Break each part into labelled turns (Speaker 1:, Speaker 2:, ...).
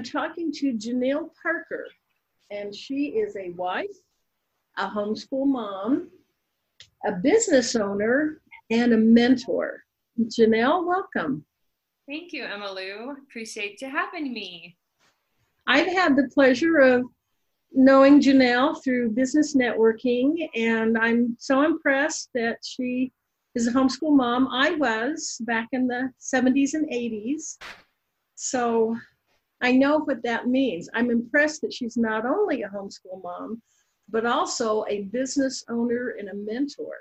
Speaker 1: I'm talking to Janelle Parker, and she is a wife, a homeschool mom, a business owner, and a mentor. Janelle, welcome.
Speaker 2: Thank you, Emma Lou. Appreciate you having me.
Speaker 1: I've had the pleasure of knowing Janelle through business networking, and I'm so impressed that she is a homeschool mom. I was back in the 70s and 80s. So I know what that means. I'm impressed that she's not only a homeschool mom, but also a business owner and a mentor.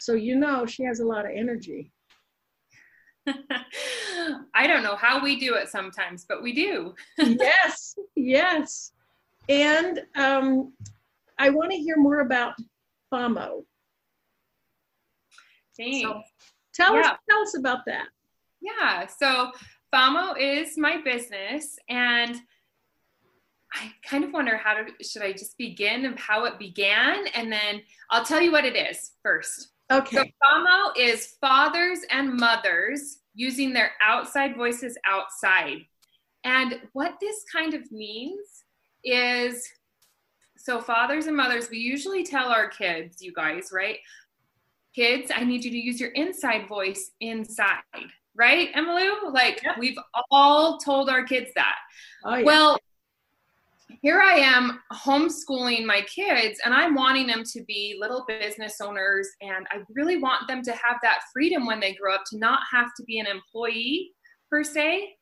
Speaker 1: So, you know, she has a lot of energy.
Speaker 2: I don't know how we do it sometimes, but we do.
Speaker 1: yes, yes. And um, I want to hear more about FAMO.
Speaker 2: Thanks. So
Speaker 1: tell yeah. us tell us about that.
Speaker 2: Yeah. So FAMO is my business, and I kind of wonder how to should I just begin of how it began, and then I'll tell you what it is first.
Speaker 1: Okay.
Speaker 2: So FAMO is fathers and mothers using their outside voices outside. And what this kind of means is so fathers and mothers, we usually tell our kids, you guys, right? Kids, I need you to use your inside voice inside right, Emma Lou? Like yep. we've all told our kids that. Oh, yeah. Well, here I am homeschooling my kids, and I'm wanting them to be little business owners, and I really want them to have that freedom when they grow up to not have to be an employee per se.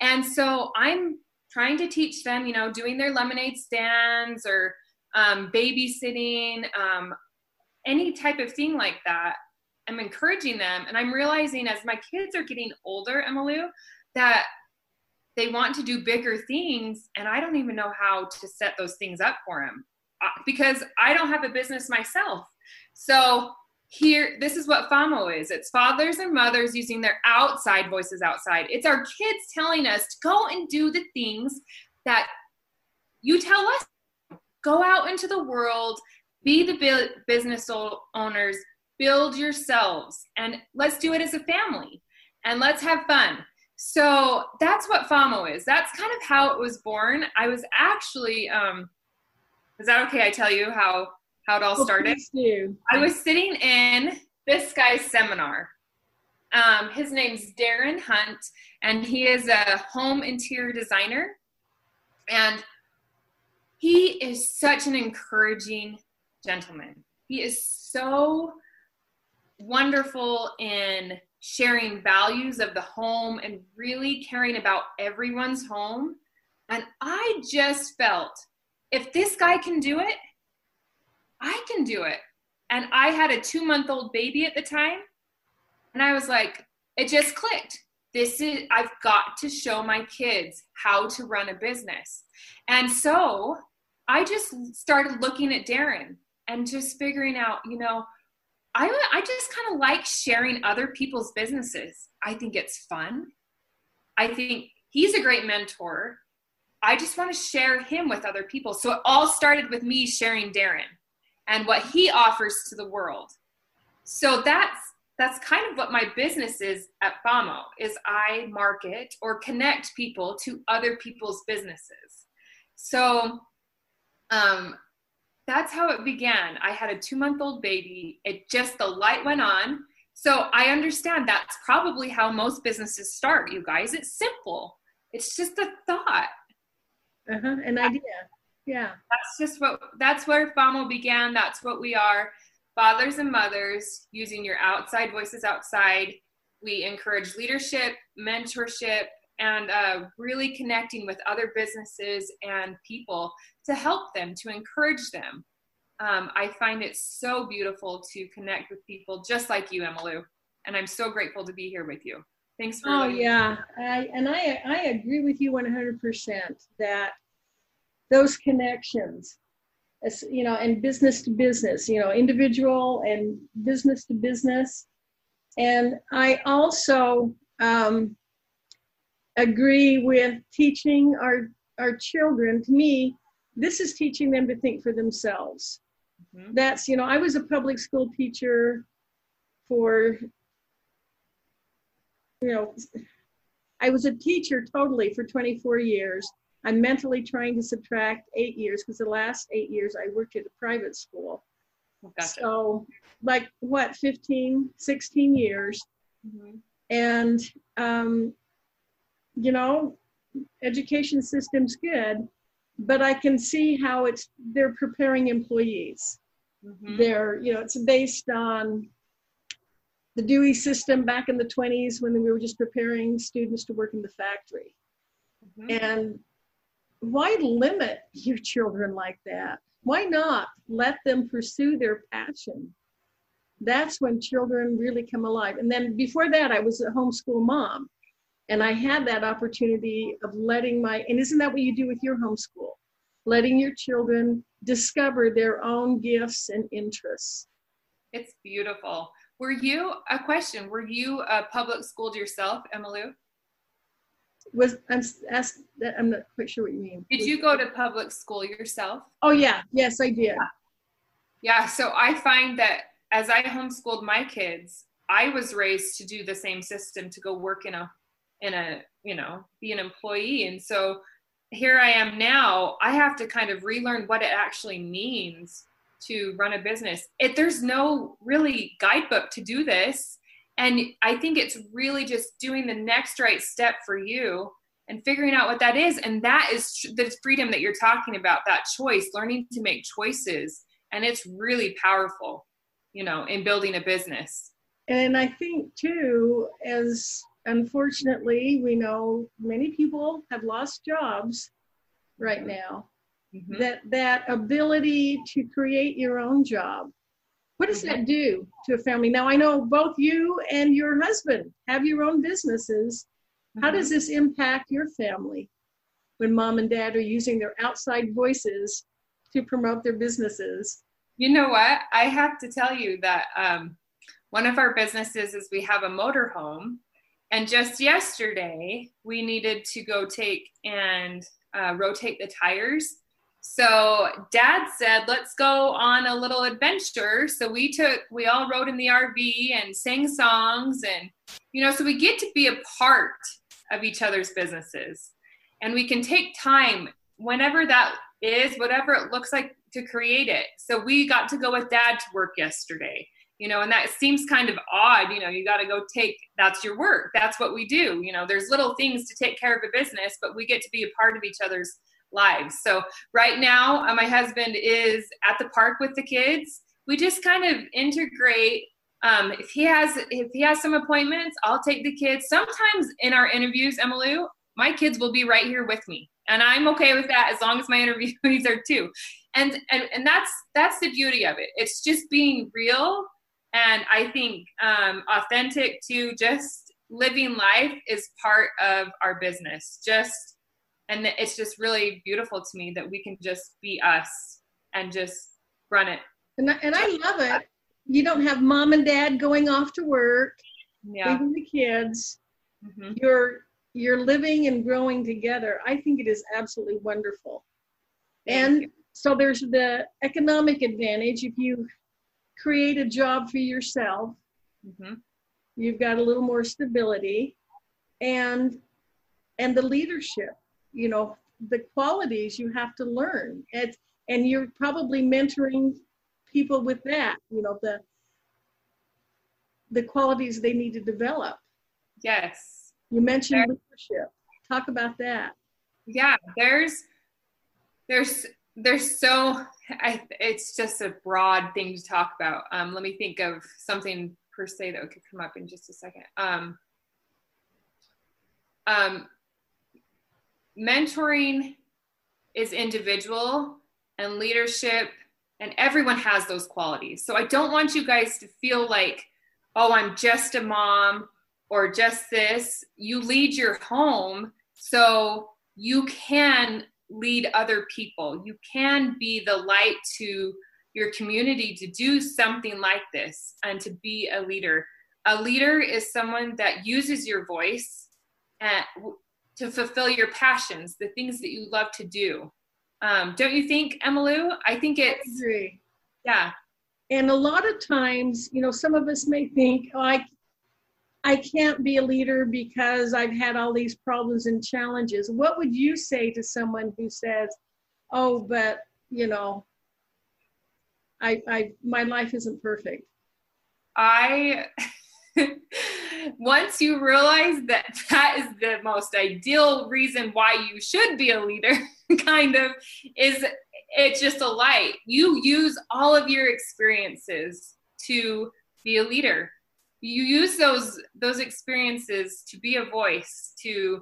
Speaker 2: And so I'm trying to teach them, you know, doing their lemonade stands or um, babysitting, um, any type of thing like that. I'm encouraging them. And I'm realizing as my kids are getting older, Emma Lou, that they want to do bigger things. And I don't even know how to set those things up for them uh, because I don't have a business myself. So here, this is what FAMO is it's fathers and mothers using their outside voices outside. It's our kids telling us to go and do the things that you tell us. Go out into the world, be the business owners, build yourselves and let's do it as a family and let's have fun. So that's what FAMO is. That's kind of how it was born. I was actually, um, is that okay? I tell you how how it all started.
Speaker 1: Oh,
Speaker 2: I was sitting in this guy's seminar. Um, his name's Darren Hunt, and he is a home interior designer. And he is such an encouraging gentleman. He is so wonderful in sharing values of the home and really caring about everyone's home. And I just felt if this guy can do it, I can do it. And I had a two month old baby at the time. And I was like, it just clicked. This is, I've got to show my kids how to run a business. And so I just started looking at Darren and just figuring out, you know, I, I just kind of like sharing other people's businesses. I think it's fun. I think he's a great mentor. I just want to share him with other people. So it all started with me sharing Darren and what he offers to the world. So that's that's kind of what my business is at FAMO is I market or connect people to other people's businesses. So um, that's how it began. I had a two month old baby. It just, the light went on. So I understand that's probably how most businesses start, you guys. It's simple, it's just a thought.
Speaker 1: Uh-huh, an idea. Yeah.
Speaker 2: That's just what, that's where FAMO began. That's what we are. Fathers and mothers using your outside voices outside. We encourage leadership, mentorship, and uh, really connecting with other businesses and people to help them, to encourage them. Um, I find it so beautiful to connect with people just like you, Emma Lou. And I'm so grateful to be here with you. Thanks for.
Speaker 1: Oh yeah, I, and I I agree with you 100% that those connections, as you know, and business to business, you know, individual and business to business, and I also um, agree with teaching our our children. To me, this is teaching them to think for themselves. Mm-hmm. That's you know, I was a public school teacher for you know, I was a teacher totally for 24 years. I'm mentally trying to subtract eight years because the last eight years I worked at a private school. Gotcha. So, like, what, 15, 16 years. Mm-hmm. And, um, you know, education system's good, but I can see how it's, they're preparing employees. Mm-hmm. They're, you know, it's based on the Dewey system back in the 20s when we were just preparing students to work in the factory. Mm-hmm. And why limit your children like that? Why not let them pursue their passion? That's when children really come alive. And then before that, I was a homeschool mom. And I had that opportunity of letting my, and isn't that what you do with your homeschool? Letting your children discover their own gifts and interests.
Speaker 2: It's beautiful. Were you a question? Were you a public schooled yourself, Emma Lou?
Speaker 1: Was I'm asked that I'm not quite sure what you mean.
Speaker 2: Did you go to public school yourself?
Speaker 1: Oh yeah, yes I did.
Speaker 2: Yeah. yeah, so I find that as I homeschooled my kids, I was raised to do the same system to go work in a in a you know be an employee and so here i am now i have to kind of relearn what it actually means to run a business. It, there's no really guidebook to do this. And I think it's really just doing the next right step for you and figuring out what that is. And that is the freedom that you're talking about, that choice, learning to make choices. And it's really powerful, you know, in building a business.
Speaker 1: And I think, too, as unfortunately, we know many people have lost jobs right now. Mm-hmm. that that ability to create your own job. What does that do to a family? Now i know both you and your husband have your own businesses. Mm-hmm. how does this impact your family when mom and dad are using their outside voices to promote their businesses?
Speaker 2: You know what? I have to tell you that um, one of our businesses is we have a motorhome and just yesterday we needed to go take and uh, rotate the tires so dad said, let's go on a little adventure. So we took, we all rode in the RV and sang songs. And, you know, so we get to be a part of each other's businesses. And we can take time whenever that is, whatever it looks like to create it. So we got to go with dad to work yesterday, you know, and that seems kind of odd. You know, you got to go take, that's your work. That's what we do. You know, there's little things to take care of a business, but we get to be a part of each other's lives. So right now, uh, my husband is at the park with the kids. We just kind of integrate. Um, if he has if he has some appointments, I'll take the kids. Sometimes in our interviews, Emma Lou, my kids will be right here with me, and I'm okay with that as long as my interviewees are too. And and and that's that's the beauty of it. It's just being real, and I think um, authentic to just living life is part of our business. Just and it's just really beautiful to me that we can just be us and just run it
Speaker 1: and I, and I love it you don't have mom and dad going off to work yeah. leaving the kids mm-hmm. you're you're living and growing together i think it is absolutely wonderful Thank and you. so there's the economic advantage if you create a job for yourself. Mm-hmm. you've got a little more stability. And and the leadership you know the qualities you have to learn. And and you're probably mentoring people with that you know the the qualities they need to develop.
Speaker 2: Yes.
Speaker 1: You mentioned there, leadership. Talk about that.
Speaker 2: Yeah there's there's there's so I, it's just a broad thing to talk about. Um, let me think of something per se that could come up in just a second. Um, um, mentoring is individual and leadership and everyone has those qualities. So i don't want you guys to feel like oh i'm just a mom or just this. You lead your home so you can lead other people. You can be the light to your community to do something like this and to be a leader. A leader is someone that uses your voice and, to fulfill your passions, the things that you love to do. Um, don't you think, Emma Lou? I think it's.
Speaker 1: I agree.
Speaker 2: Yeah.
Speaker 1: And a lot of times, you know, some of us may think, oh, I, I can't be a leader because I've had all these problems and challenges. What would you say to someone who says, oh, but, you know, I, I my life isn't perfect.
Speaker 2: I once you realize that that is the most ideal reason why you should be a leader, kind of, is it's just a light. You use all of your experiences to be a leader. You use those those experiences to be a voice, to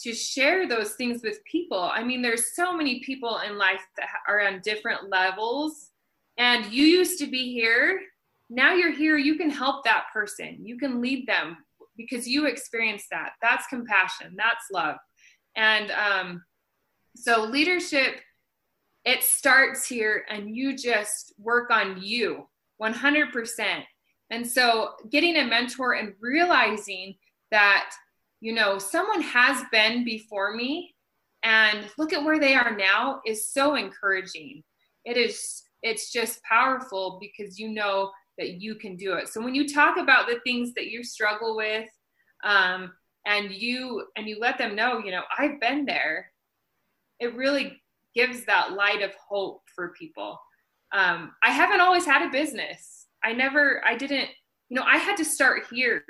Speaker 2: to share those things with people. I mean, there's so many people in life that are on different levels. And you used to be here. Now you're here. You can help that person. You can lead them because you experienced that. That's compassion. That's love. And um, so leadership it starts here and you just work on you 100% and so getting a mentor and realizing that you know someone has been before me and look at where they are now is so encouraging it is it's just powerful because you know that you can do it. So when you talk about the things that you struggle with, um, and you and you let them know, you know, I've been there. It really gives that light of hope for people. Um, I haven't always had a business. I never, I didn't, you know, I had to start here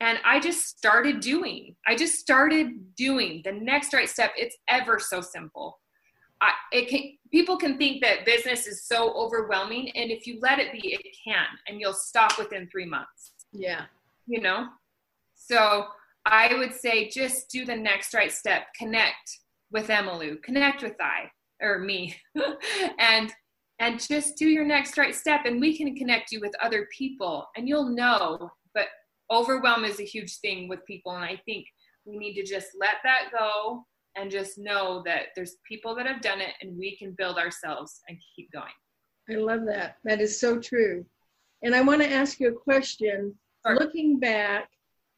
Speaker 2: and I just started doing. I just started doing the next right step. It's ever so simple. I, it can people can think that business is so overwhelming and if you let it be it can and you'll stop within three months
Speaker 1: yeah
Speaker 2: you know so i would say just do the next right step connect with emma lou connect with i or me and and just do your next right step and we can connect you with other people and you'll know but overwhelm is a huge thing with people and i think we need to just let that go and just know that there's people that have done it and we can build ourselves and keep going.
Speaker 1: I love that. That is so true. And I want to ask you a question. Sure. Looking back,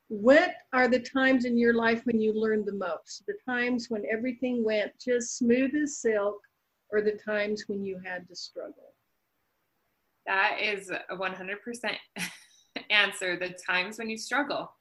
Speaker 1: what are the times in your life when you learned the most? The times when everything went just smooth as silk, or the times when you had to struggle?
Speaker 2: That is a 100% answer. The times when you struggle.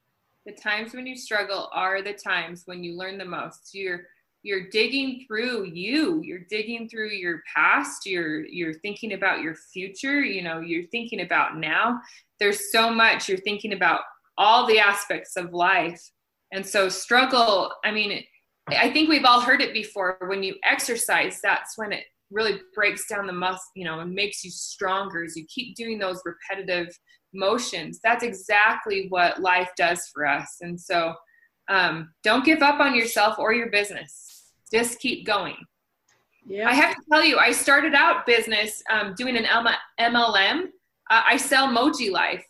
Speaker 2: The times when you struggle are the times when you learn the most. You're you're digging through you. You're digging through your past. You're you're thinking about your future. You know you're thinking about now. There's so much. You're thinking about all the aspects of life. And so struggle i mean i think we've all heard it before when you exercise that's when it really breaks down the muscle you know and makes you stronger as you keep doing those repetitive motions. That's exactly what life does for us. And so um, don't give up on yourself or your business. Just keep going. Yeah. I have to tell you, I started out business um, doing an MLM. Uh, I sell Moji Life,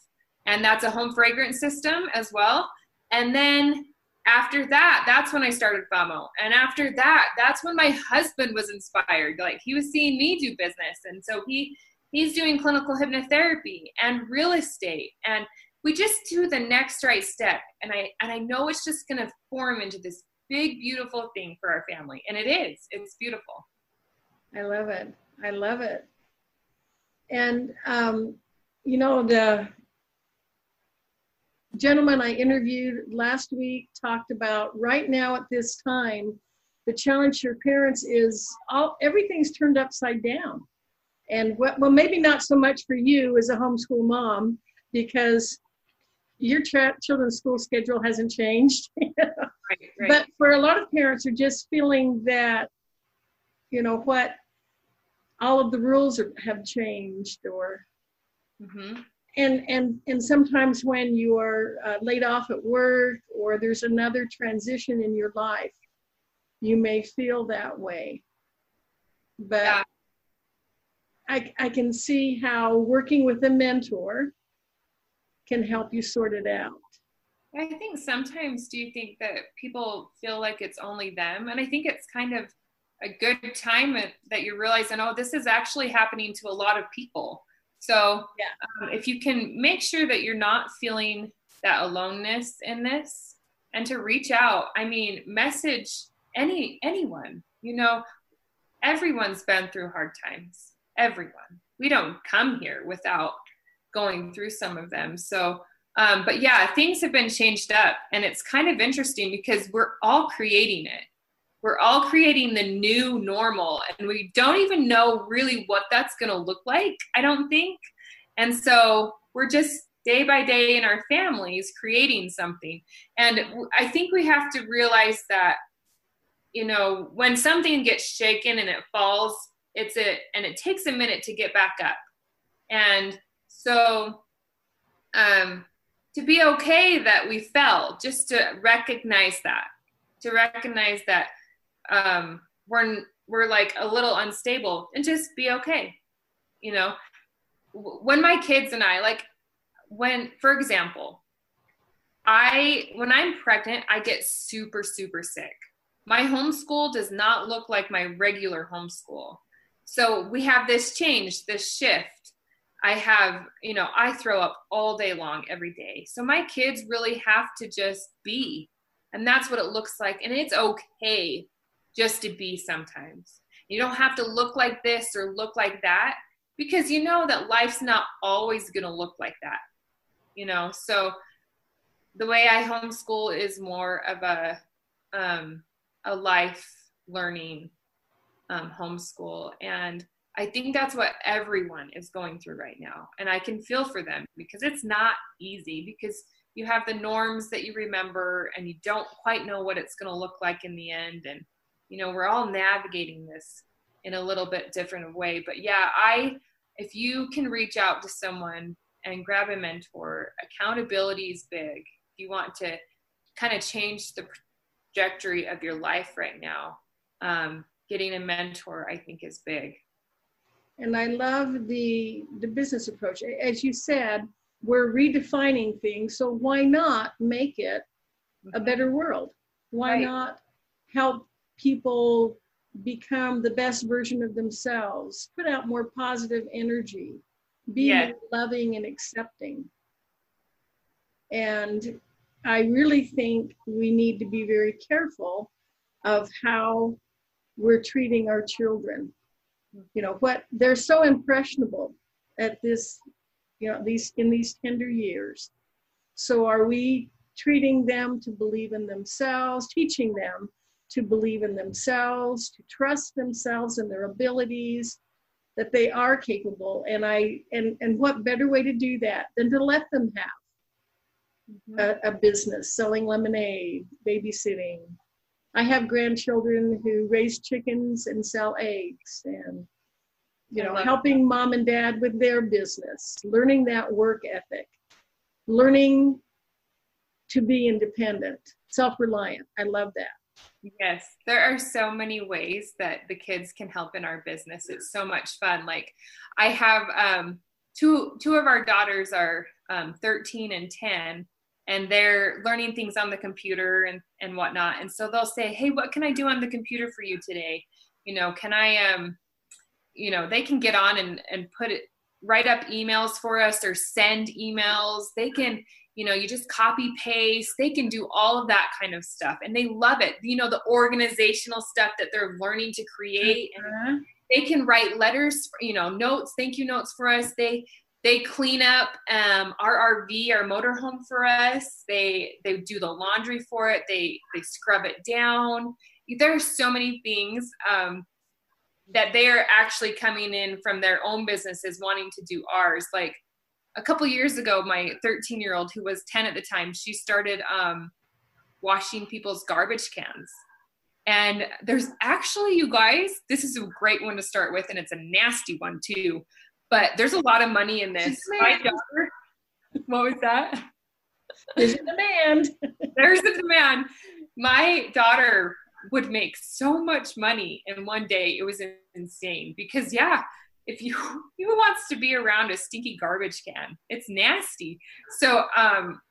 Speaker 2: and that's a home fragrance system as well. And then after that, that's when I started FAMO. And after that, that's when my husband was inspired. Like he was seeing me do business. And so he he's doing clinical hypnotherapy and real estate. And we just do the next right step. And i and i know it's just to form into this big beautiful thing for our family. And it is. It's beautiful.
Speaker 1: I love it. I love it. And um, you know the gentleman i interviewed last week talked about right now at this time the challenge for parents is all everything's turned upside down and what, well, maybe not so much for you as a homeschool mom because your tra- children's school schedule hasn't changed. right, right. But for a lot of parents are just feeling that, you know, what all of the rules are, have changed or mm-hmm. And and and sometimes when you are uh, laid off at work or there's another transition in your life you may feel that way but yeah. I, I can see how working with a mentor can help you sort it out.
Speaker 2: I think sometimes do you think that people feel like it's only them? And I think it's kind of a good time that you're realizing, oh, this is actually happening to a lot of people. So yeah. um, if you can make sure that you're not feeling that aloneness in this and to reach out, I mean, message any anyone, you know, everyone's been through hard times. Everyone. We don't come here without going through some of them. So um, but yeah, things have been changed up, and it's kind of interesting because we're all creating it. We're all creating the new normal, and we don't even know really what that's going to look like, I don't think. And so we're just day by day in our families creating something. And I think we have to realize that, you know, when something gets shaken and it falls, it's a, and it takes a minute to get back up. And so, um, to be okay that we fell, just to recognize that, to recognize that um, we're we're like a little unstable, and just be okay. You know, when my kids and I like when, for example, I when I'm pregnant, I get super super sick. My homeschool does not look like my regular homeschool. So we have this change, this shift I have, you know, I throw up all day long every day. So my kids really have to just be. And that's what it looks like. And it's okay just to be sometimes. You don't have to look like this or look like that because you know that life's not always going to look like that. You know, so the way I homeschool is more of a um, a life learning um, homeschool and I think that's what everyone is going through right now. And I can feel for them because it's not easy because you have the norms that you remember and you don't quite know what it's going to look like in the end. And, you know, we're all navigating this in a little bit different way. But yeah, I, if you can reach out to someone and grab a mentor, accountability is big. If you want to kind of change the trajectory of your life right now, um, getting a mentor, I think, is big
Speaker 1: and I love the the business approach. As you said, we're redefining things, so why not make it a mm-hmm. better world? Why right. not help people become the best version of themselves, put out more positive energy, be loving and accepting. And I really think we need to be very careful of how we're treating our children. You know what they're so impressionable at this you know these in these tender years. So are we treating them to believe in themselves teaching them to believe in themselves to trust themselves and their abilities that they are capable. And i and and what better way to do that than to let them have mm-hmm. a, a business selling lemonade babysitting. I have grandchildren who raise chickens and sell eggs and you know helping mom and dad with their business learning that work ethic learning to be independent self-reliant. I love that
Speaker 2: yes there are so many ways that the kids can help in our business it's so much fun like i have um, two two of our daughters are um, 13 and 10 and they're learning things on the computer and, and whatnot. And so they'll say, Hey, what can I do on the computer for you today? You know, can I, um, you know, they can get on and, and put it, write up emails for us or send emails. They can, you know, you just copy paste. They can do all of that kind of stuff. And they love it. You know, the organizational stuff that they're learning to create. And uh-huh. they can write letters, you know, notes, thank you notes for us. They, they clean up um, our RV, our motorhome for us. They they do the laundry for it. They they scrub it down. There are so many things um, that they are actually coming in from their own businesses, wanting to do ours. Like a couple years ago, my 13 year old, who was 10 at the time, she started um, washing people's garbage cans. And there's actually, you guys, this is a great one to start with, and it's a nasty one too but there's a lot of money in this. My daughter, what was that?
Speaker 1: There's a demand.
Speaker 2: There's a demand. My daughter would make so much money in one day. It was insane because yeah, if you who wants to be around a stinky garbage can? It's nasty. So um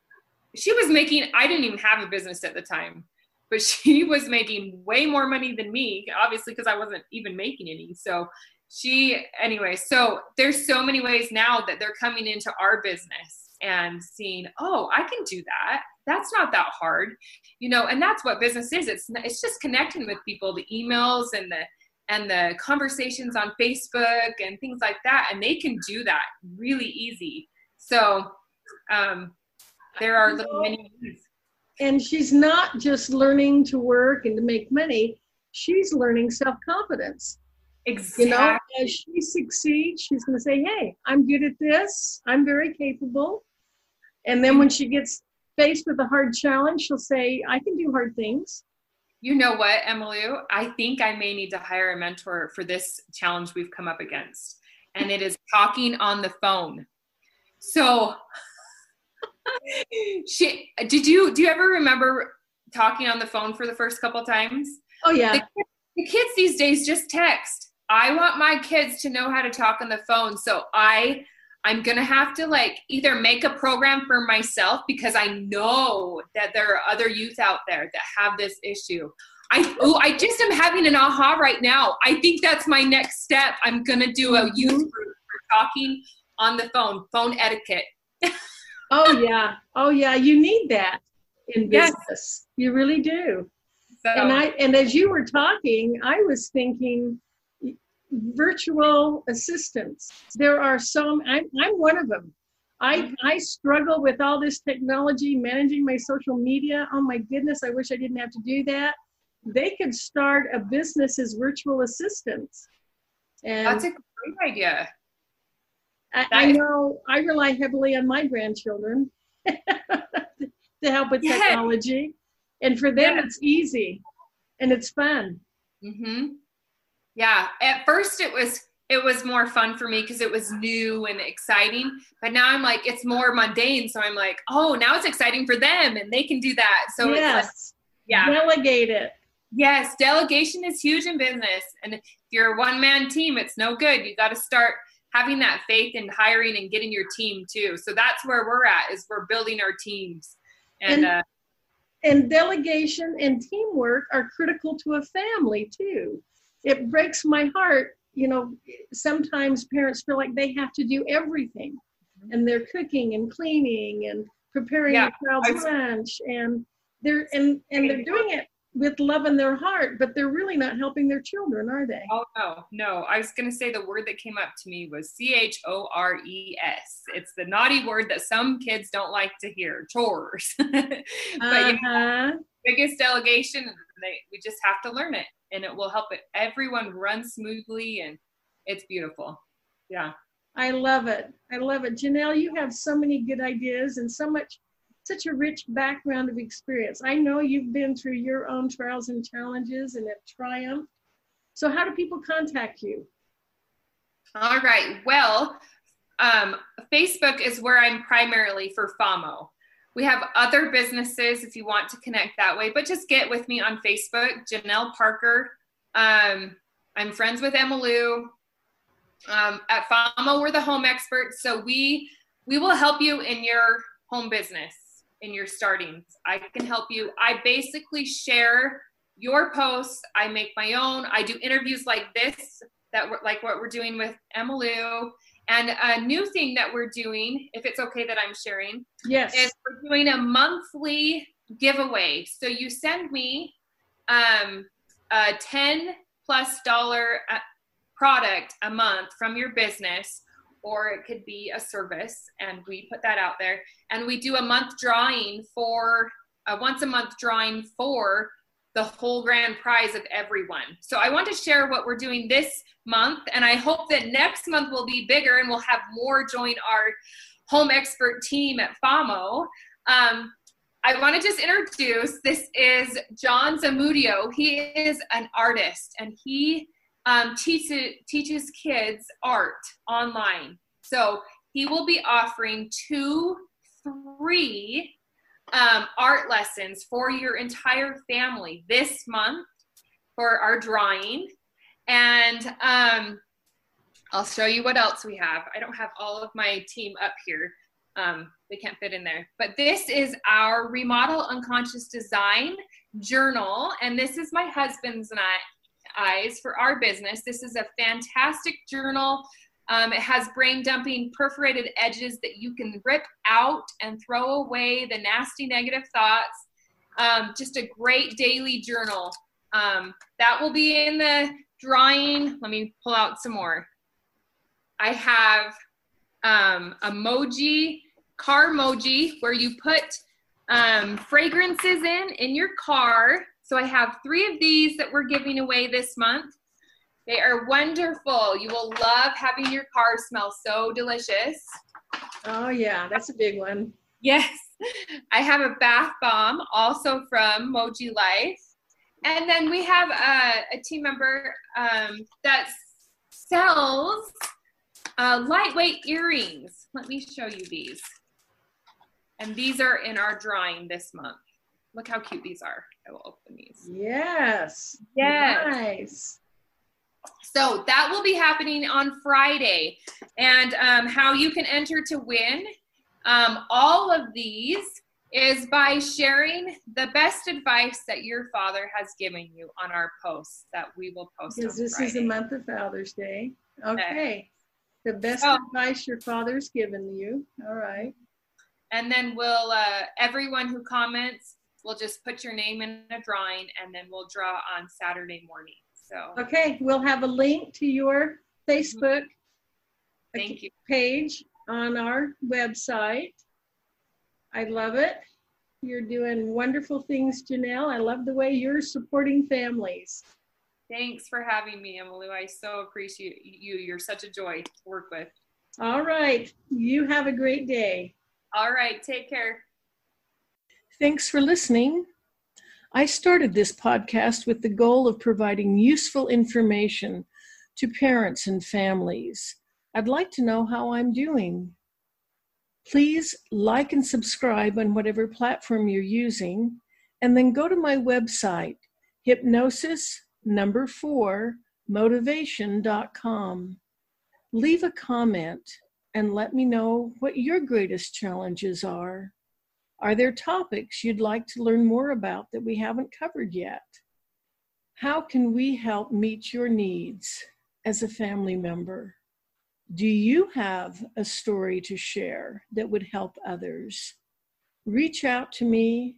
Speaker 2: she was making, I didn't even have a business at the time, but she was making way more money than me, obviously, because I wasn't even making any. So she, anyway, so there's so many ways now that they're coming into our business and seeing, oh, I can do that. That's not that hard, you know, and that's what business is. It's it's just connecting with people, the emails and the and the conversations on Facebook and things like that, and they can do that really easy. So um, there are little many ways.
Speaker 1: And she's not just learning to work and to make money; she's learning self confidence.
Speaker 2: Exactly.
Speaker 1: You know, as she succeeds, she's going to say, "Hey, I'm good at this. I'm very capable." And then when she gets faced with a hard challenge, she'll say, "I can do hard things."
Speaker 2: You know what, Emily? I think I may need to hire a mentor for this challenge we've come up against, and it is talking on the phone. So, she did you do you ever remember talking on the phone for the first couple times?
Speaker 1: Oh yeah.
Speaker 2: The, the kids these days just text. I want my kids to know how to talk on the phone, so I I'm going to have to like either make a program for myself because I know that there are other youth out there that have this issue. I oh, I just am having an aha right now. I think that's my next step. I'm going to do a mm-hmm. youth group for talking on the phone, phone etiquette.
Speaker 1: oh yeah. Oh yeah, you need that in business. Yes. You really do. So, and I and as you were talking, I was thinking virtual assistants. There are some, I'm, I'm one of them. I, I struggle with all this technology, managing my social media. Oh my goodness, I wish I didn't have to do that. They could start a business as virtual assistants.
Speaker 2: And That's a great idea.
Speaker 1: I, I know I rely heavily on my grandchildren to help with yes. technology. And for them, yes. it's easy and it's fun.
Speaker 2: Mm-hmm yeah at first it was it was more fun for me because it was new and exciting but now i'm like it's more mundane so i'm like oh now it's exciting for them and they can do that. So
Speaker 1: yes.
Speaker 2: it's like, yeah.
Speaker 1: Delegate it.
Speaker 2: Yes delegation is huge in business and if you're a one-man team it's no good. You got to start having that faith in hiring and getting your team too. So that's where we're at is we're building our teams. And, and uh,
Speaker 1: and delegation and teamwork are critical to a family too it breaks my heart you know sometimes parents feel like they have to do everything. And they're cooking and cleaning and preparing yeah, the child's lunch and they're and and they're doing it with love in their heart but they're really not helping their children are they
Speaker 2: oh no no i was going to say the word that came up to me was c-h-o-r-e-s it's the naughty word that some kids don't like to hear chores but uh-huh. you know, biggest delegation they, we just have to learn it and it will help it everyone run smoothly and it's beautiful. Yeah.
Speaker 1: I love it. I love it. Janelle, you have so many good ideas and so much such a rich background of experience. I know you've been through your own trials and challenges and have triumphed. So how do people contact you?
Speaker 2: All right. Well, um, Facebook is where I'm primarily for FAMO. We have other businesses if you want to connect that way, but just get with me on Facebook, Janelle Parker. Um, I'm friends with Emma Lou. Um, at FAMO, we're the home experts, so we we will help you in your home business, in your startings. I can help you. I basically share your posts. I make my own. I do interviews like this, that like what we're doing with Emma Lou. And a new thing that we're doing, if it's okay that I'm sharing,
Speaker 1: yes,
Speaker 2: is we're doing a monthly giveaway. So you send me um, a 10 plus dollar uh, product a month from your business, or it could be a service, and we put that out there. And we do a month drawing for a once a month drawing for the whole grand prize of everyone. So I want to share what we're doing this month, and I hope that next month will be bigger and we'll have more join our home expert team at FAMO. Um, I want to just introduce this is John Zamudio. He is an artist and he um, teaches, teaches kids art online. So he will be offering two three um, art lessons for your entire family this month for our drawing. And um, I'll show you what else we have. I don't have all of my team up here, um, they can't fit in there. But this is our remodel unconscious design journal, and this is my husband's and I eyes for our business. This is a fantastic journal. Um, it has brain dumping perforated edges that you can rip out and throw away the nasty negative thoughts. Um, just a great daily journal. Um, that will be in the drawing. Let me pull out some more. I have um, emoji, Car Moji, where you put um, fragrances in in your car. So I have three of these that we're giving away this month. They are wonderful. You will love having your car smell so delicious.
Speaker 1: Oh yeah, that's a big one.
Speaker 2: Yes. I have a bath bomb also from Moji Life. And then we have a, a team member um, that sells uh, lightweight earrings. Let me show you these. And these are in our drawing this month. Look how cute these are. I will open these.
Speaker 1: Yes.
Speaker 2: Yes.
Speaker 1: Nice.
Speaker 2: So that will be happening on Friday. And um, how you can enter to win um, all of these is by sharing the best advice that your father has given you on our posts that we will post.
Speaker 1: Because this
Speaker 2: Friday.
Speaker 1: is the month of Father's Day. Okay.
Speaker 2: Okay.
Speaker 1: The best
Speaker 2: Oh.
Speaker 1: advice your father's given you. All right.
Speaker 2: And then we'll, uh, everyone who comments, we'll just put your name in a drawing and then we'll draw on Saturday morning. So
Speaker 1: Okay. We'll have a link to your Facebook mm-hmm.
Speaker 2: thank you.
Speaker 1: page on our website. I love it. You're doing wonderful things, Janelle. I love the way you're supporting families.
Speaker 2: Thanks for having me, Emily. I so appreciate you. You're such a joy to work with.
Speaker 1: All right. You have a great day.
Speaker 2: All right. Take care.
Speaker 1: Thanks for listening. I started this podcast with the goal of providing useful information to parents and families. I'd like to know how I'm doing. Please like and subscribe on whatever platform you're using, and then go to my website, hypnosis number four motivation.com. Leave a comment and let me know what your greatest challenges are. Are there topics you'd like to learn more about that we haven't covered yet? How can we help meet your needs as a family member? Do you have a story to share that would help others? Reach out to me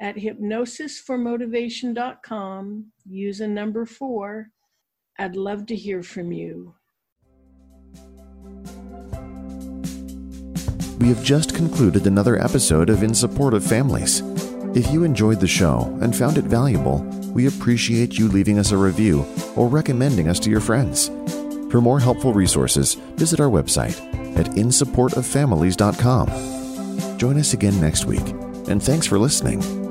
Speaker 1: at hypnosisformotivation.com. Use a number four. I'd love to hear from you.
Speaker 3: We have just concluded another episode of In Support of Families. If you enjoyed the show and found it valuable, we appreciate you leaving us a review or recommending us to your friends. For more helpful resources, visit our website at insupportoffamilies.com. Join us again next week, and thanks for listening.